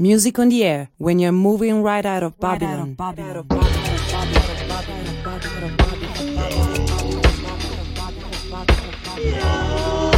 Music on the air when you're moving right out of Babylon. Yeah.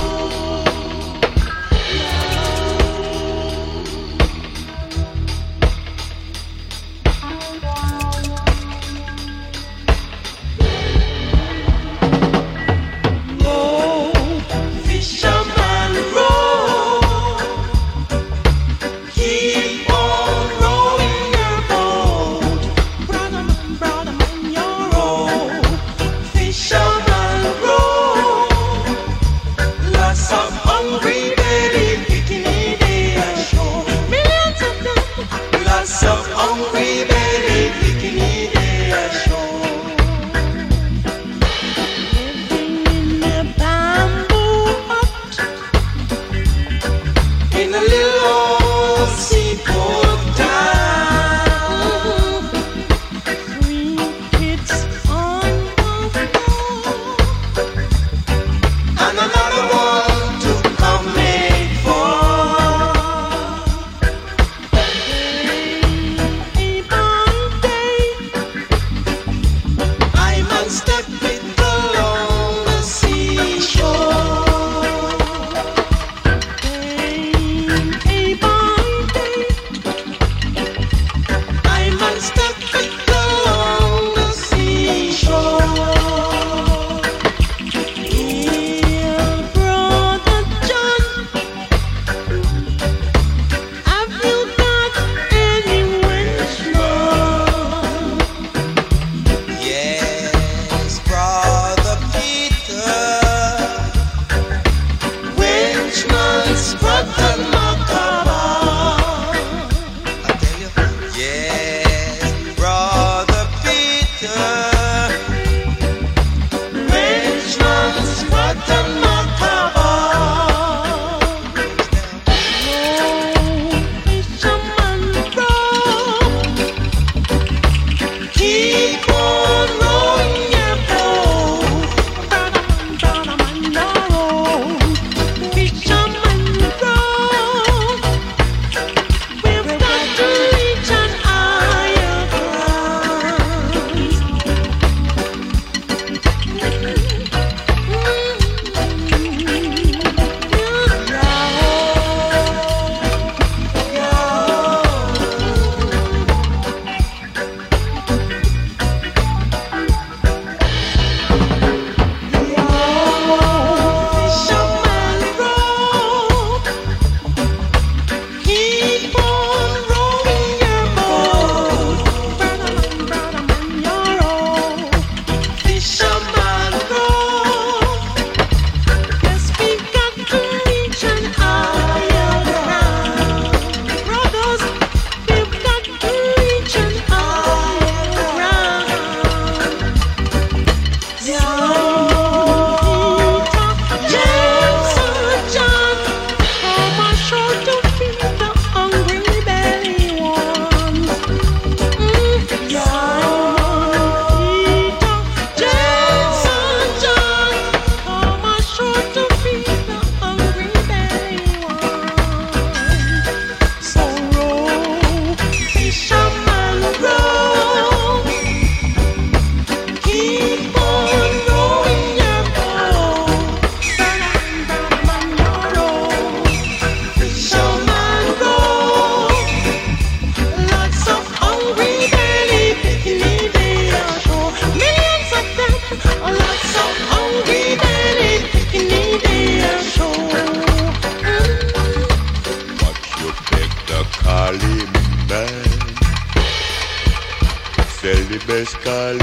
Musical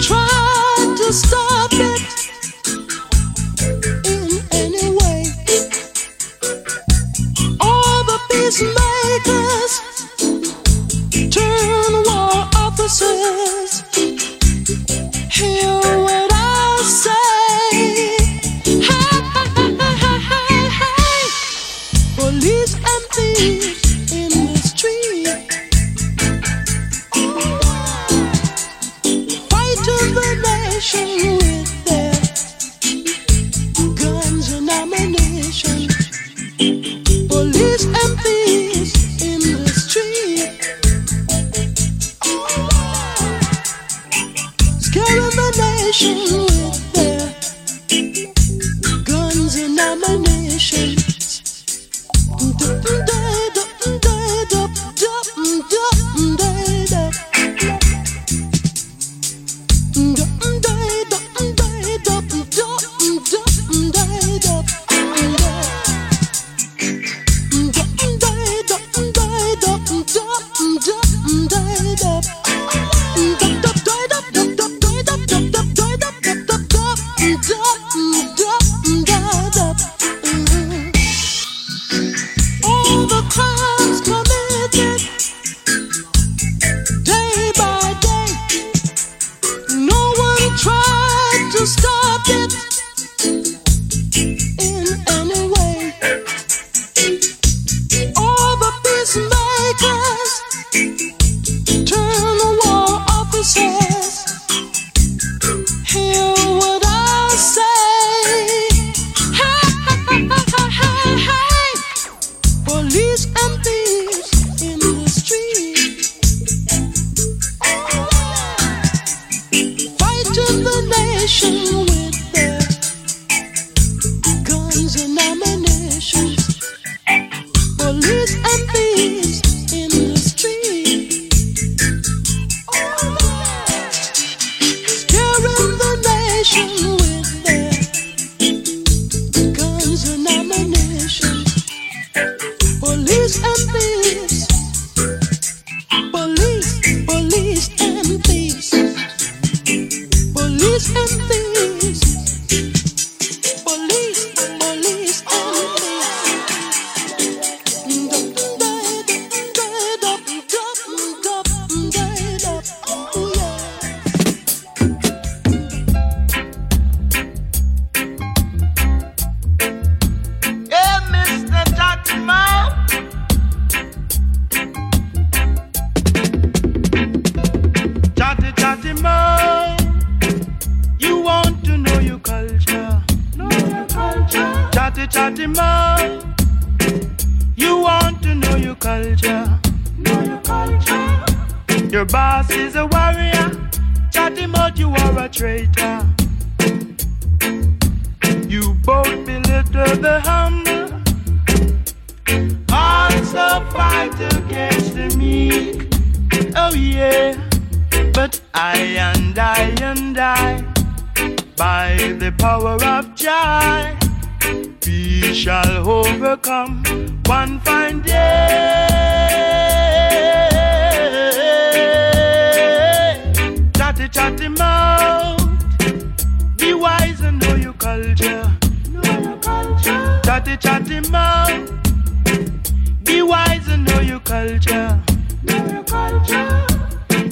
tried to stop.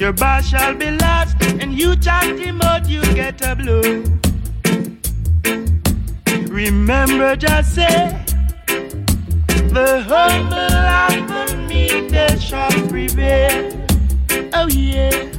Your bar shall be lost, and you chanty mode, you get a blow. Remember, just say, the humble and the meek, shall prevail. Oh, yeah.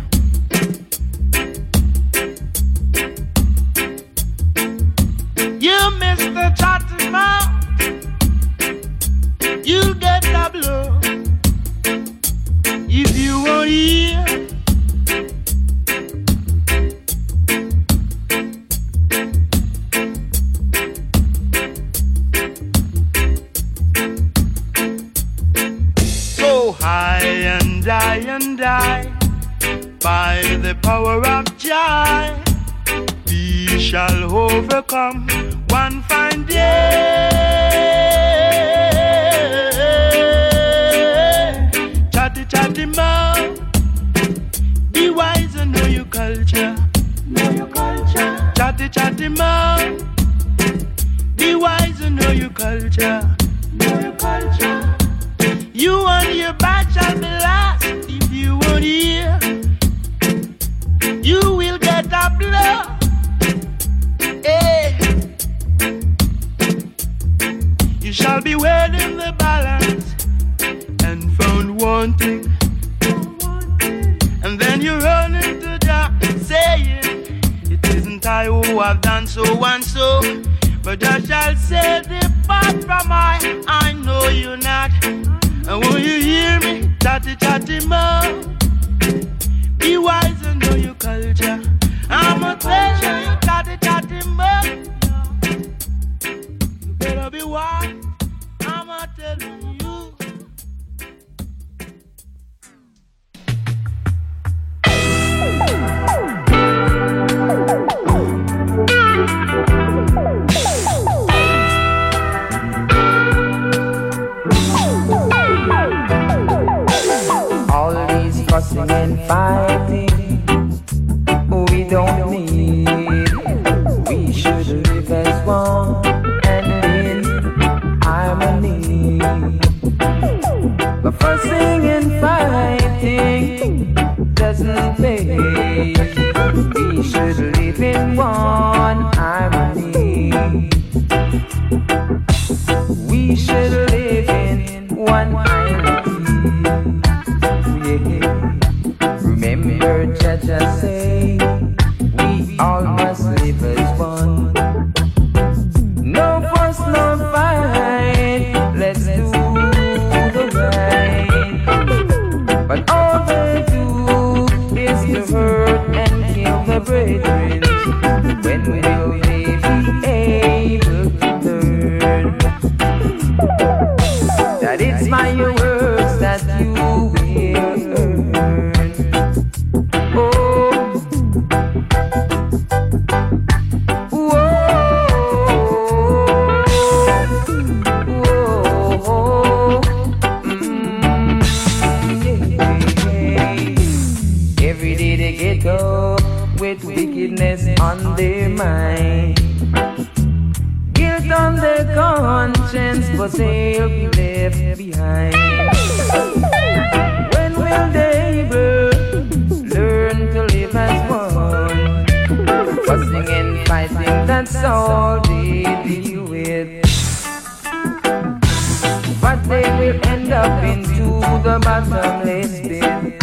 up into the bottomless pit.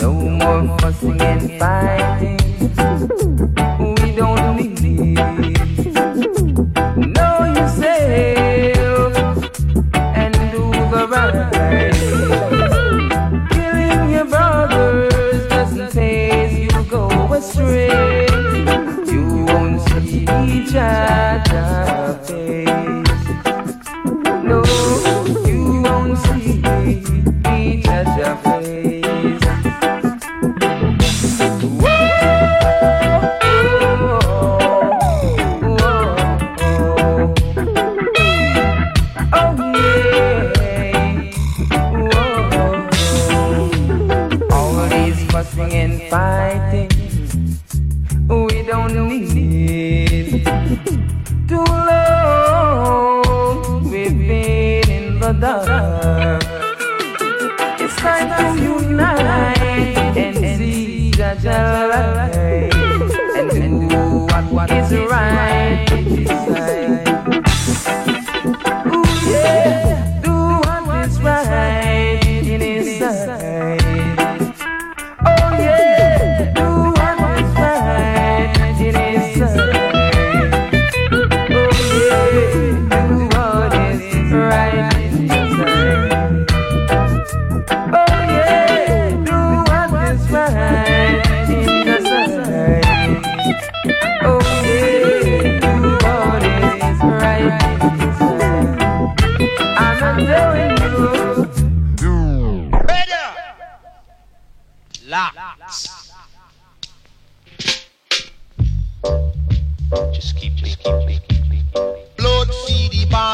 No more fussing and fighting.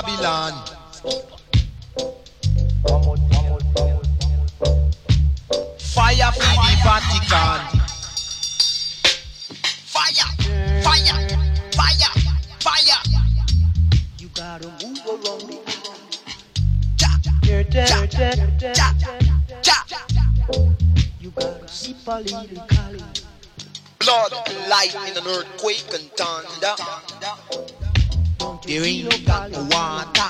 Babylon. Fire for the Vatican. Fire, fire, fire, fire. You gotta move along the ja, ja, ja, You gotta sip a little Cali. Blood, lightning, an earthquake and thunder. There ain't got no water.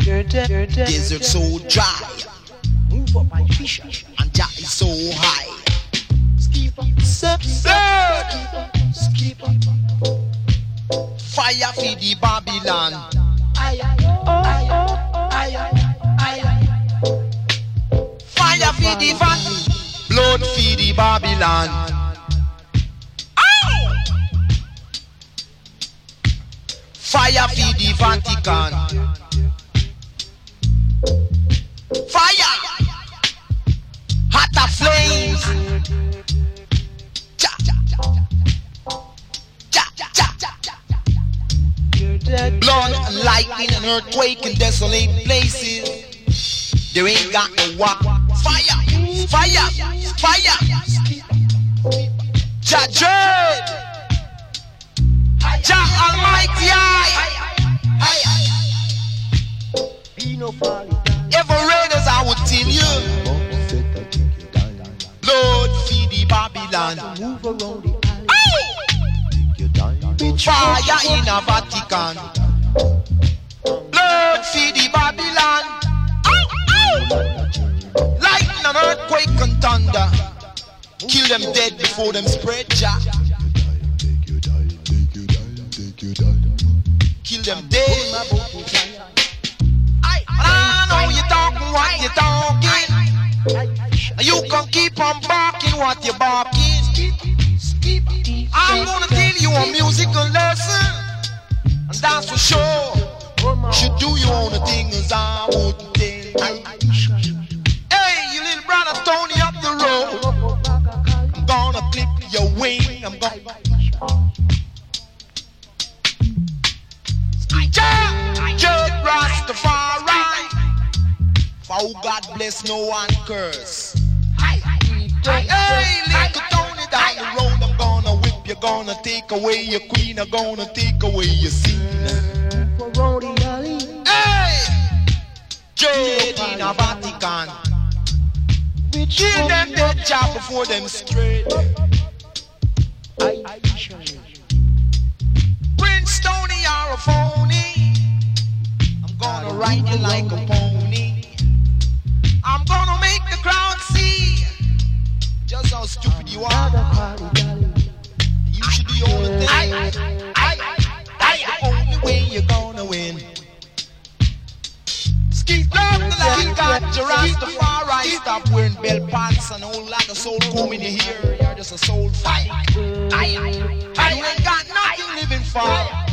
Desert so dry. Move up my fish and that is so high. Skip skipper, skip. Fire for the Babylon. Aye, aye, aye, Fire for the Babylon. Blood for the Babylon. Fire for the Vatican. Fire! Hotter flames. Ja, ja, ja, and lightning and earthquake and desolate places. There ain't got no walk. Fire, fire, fire. Dread. Jah Almighty I. No folly. Ever raiders I would tell you. Lord feed the Babylon. Move around the. Fire in a Vatican. Blood feed the Babylon. Lightning and earthquake and thunder. Kill them dead before them spread, Jah. Kill them dead. I know you talking what you talking. You can keep on barking what you barking. I'm gonna tell you a musical lesson, and that's for sure. Should do your own thing as I would tell. Hey, you little brother Tony up the road. I'm gonna clip your wing. I'm gonna. Judge Rastafari. For who God bless, no one curse. Hey, little Tony down the road, I'm gonna whip you, gonna take away your queen, I'm gonna take away your scene. Move around the alley. Hey, Jade in a Vatican, kill them dead job before them straight. I fisher. Prince Tony, you're a phony. I'm gonna ride you like a pony. I'm gonna make the crowd see just how stupid you are. You should do your own thing. That's the only way you're gonna win. Ski love the light, got Rastafari. Stop wearing bell pants and whole lot of soul comb in your hair. You're just a soul fight. You ain't got nothing living for.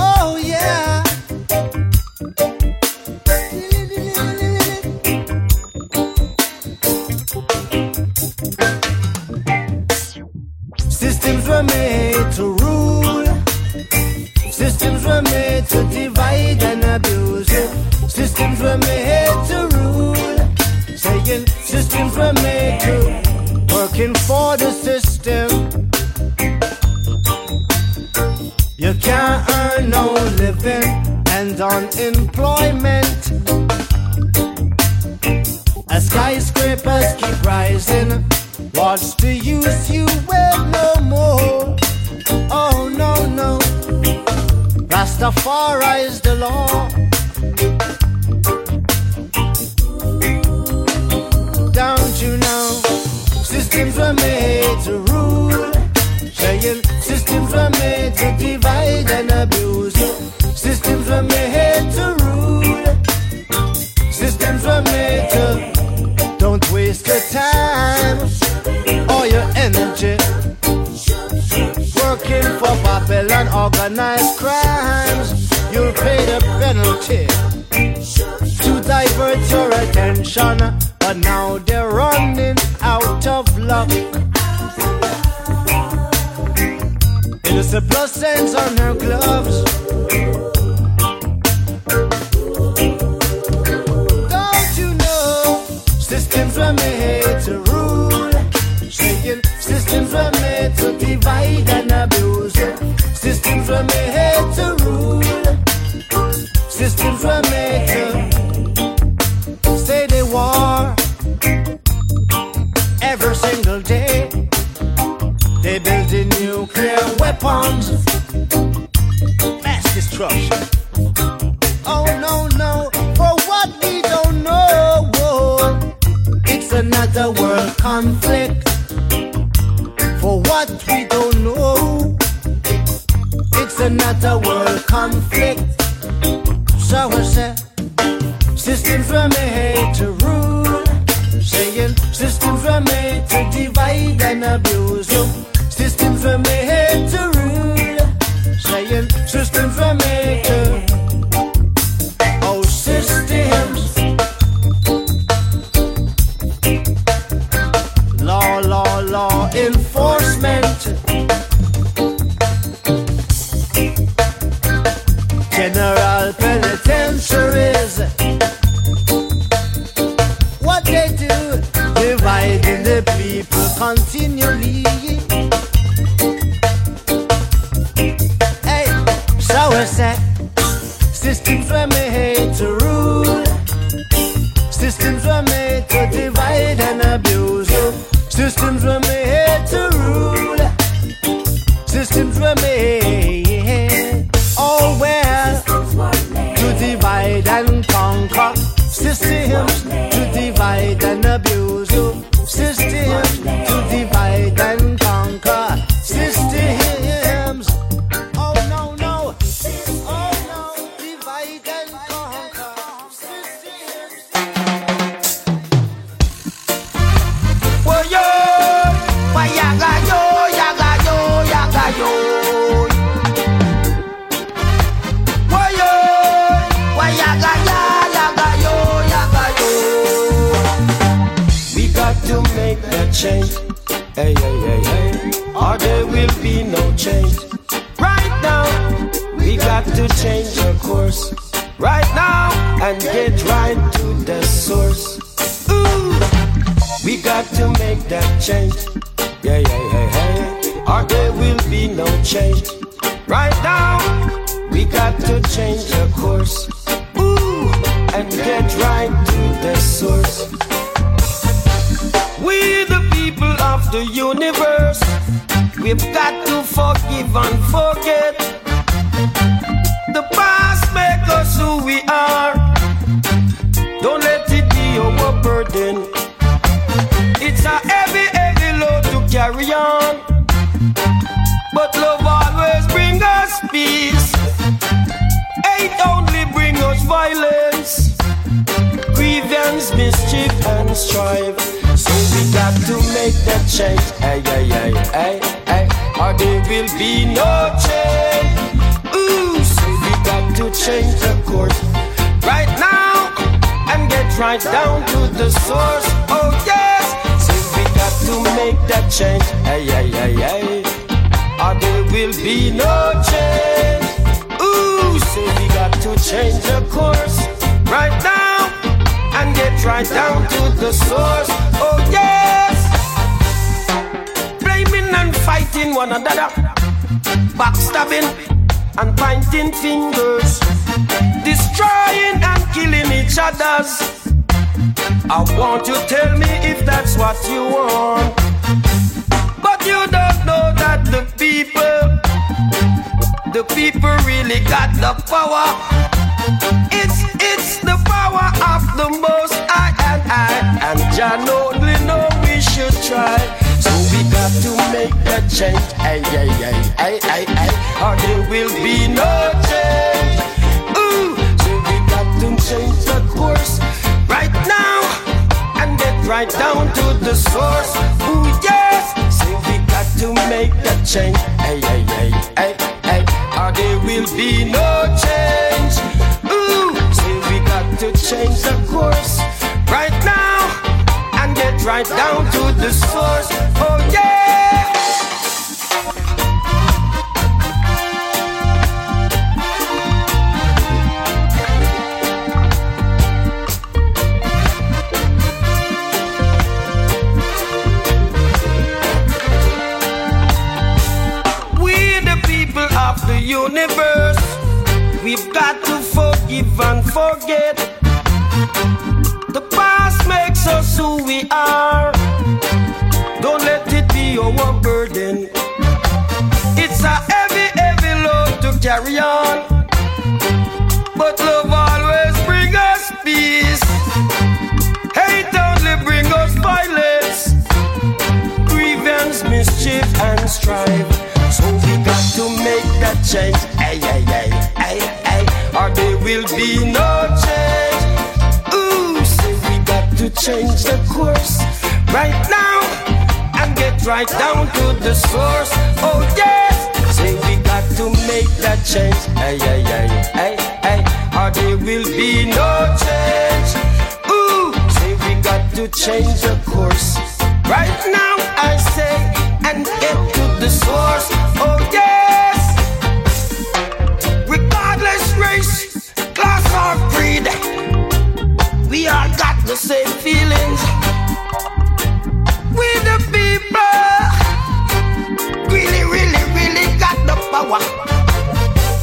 Oh yeah. Systems were made to rule. Systems were made and unemployment. As skyscrapers keep rising, what's the use you will no more? Oh no no, Rastafari is the law. Organized crimes. You'll pay the penalty to divert your attention, but now they're running out of luck. A plus sense on the universe, we've got to forgive and forget. The past make us who we are. Don't let it be our burden. It's a heavy, heavy load to carry on. But love always bring us peace. Hate only bring us violence. Grievance, mischief, and strife. We got to make that change. Hey, hey, hey, hey, hey. Or there will be no change. Ooh, so we got to change the course right now and get right down to the source. Oh yes, so we got to make that change. Hey, hey, hey, hey. Or there will be no change. Ooh, so we got to change the course right now and get right down to the source. Oh yes, blaming and fighting one another, backstabbing and pointing fingers, destroying and killing each other's. I want you tell me if that's what you want. But you don't know that the people, the people really got the power. It's it's the power of the most I and I and Jah only know we should try. So we got to make that change. Ay ay ay ay ay ay, or there will be no change. Ooh, so we got to change the course right now and get right down to the source. Ooh yes, so we got to make that change. Ay ay ay ay ay, or there will be no change. So we got to change the course right now and get right down to the source. Oh yeah. We the people of the universe, we've got forget. The past makes us who we are. Don't let it be our burden. It's a heavy, heavy load to carry on. But love always bring us peace. Hate only bring us violence. Grievance, mischief, and strife. So we got to make that change. Ay, ay, will be no change. Ooh, say we got to change the course right now and get right down to the source. Oh, yes. Say we got to make that change. Ay, ay, ay, ay, ay. Or there will be no change. Ooh, say we got to change the course. Right now, I say, and get to the source. Oh, yes. Or creed, we all got the same feelings. We the people really, really, really got the power.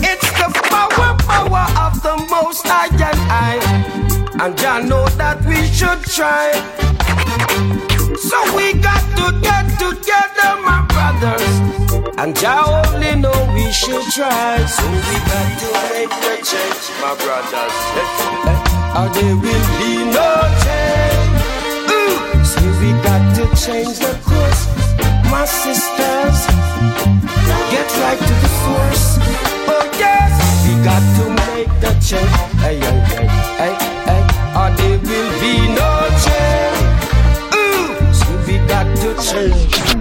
It's the power, power of the most high and I. And know that we should try. So we got to get together, my brothers. And Jah only know we should try. So we got to make the change, my brothers. Or there will be no change. Ooh, so we got to change the course, my sisters. Get right to the source. Oh yes, we got to make the change. Hey, hey, hey, hey, got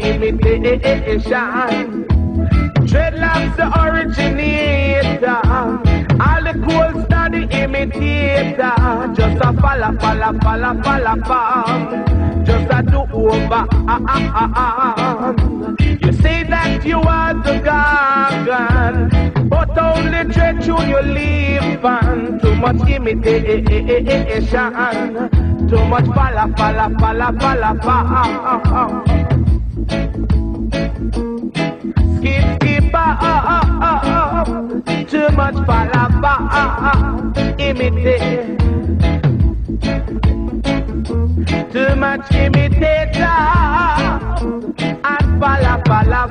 imitation. Dreadlocks the originator. All the cool star the imitator. Just a falla, falla, falla, falla, falla. Just a do over. Ah, ah, ah, ah. You say that you are the gargan, but only dread you live on. Too much imitation, too much falla, falla, falla, falla, falla. Imitate. Too much imitation and falla, falla,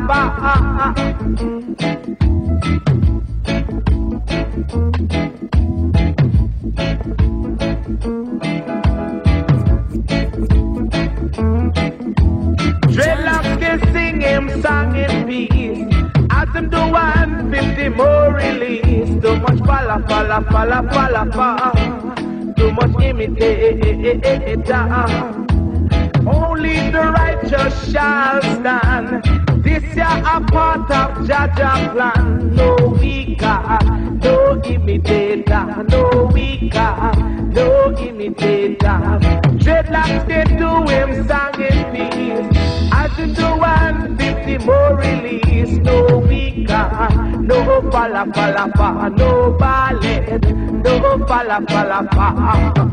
imitation. Only the righteous shall stand. This year a part of Jah Jah plan. No weaker, no imitator, no weaker, no imitator. Dreadlocks they do him song in peace. As in the 150 more release. No weaker, no falla falla fa, no ballet, no falla falla fa.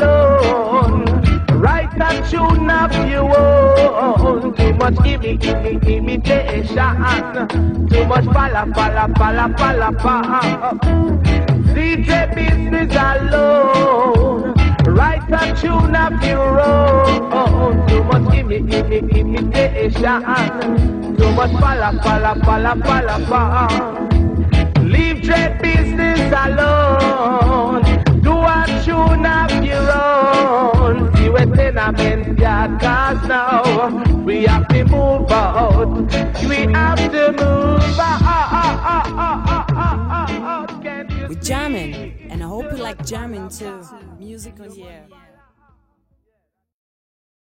Alone. Write a tune of your own. Too much imi, imi, imitation. Too much falla, falla, falla, falla. Leave dread business alone. Write a tune of your own. Too much imi, imi, imitation. Too much falla, falla, falla, falla, falla. Leave dread business alone. Do a tune of cause now. we have to move out. We have to move out. We're jamming, and I hope you like jamming too. Music on the air.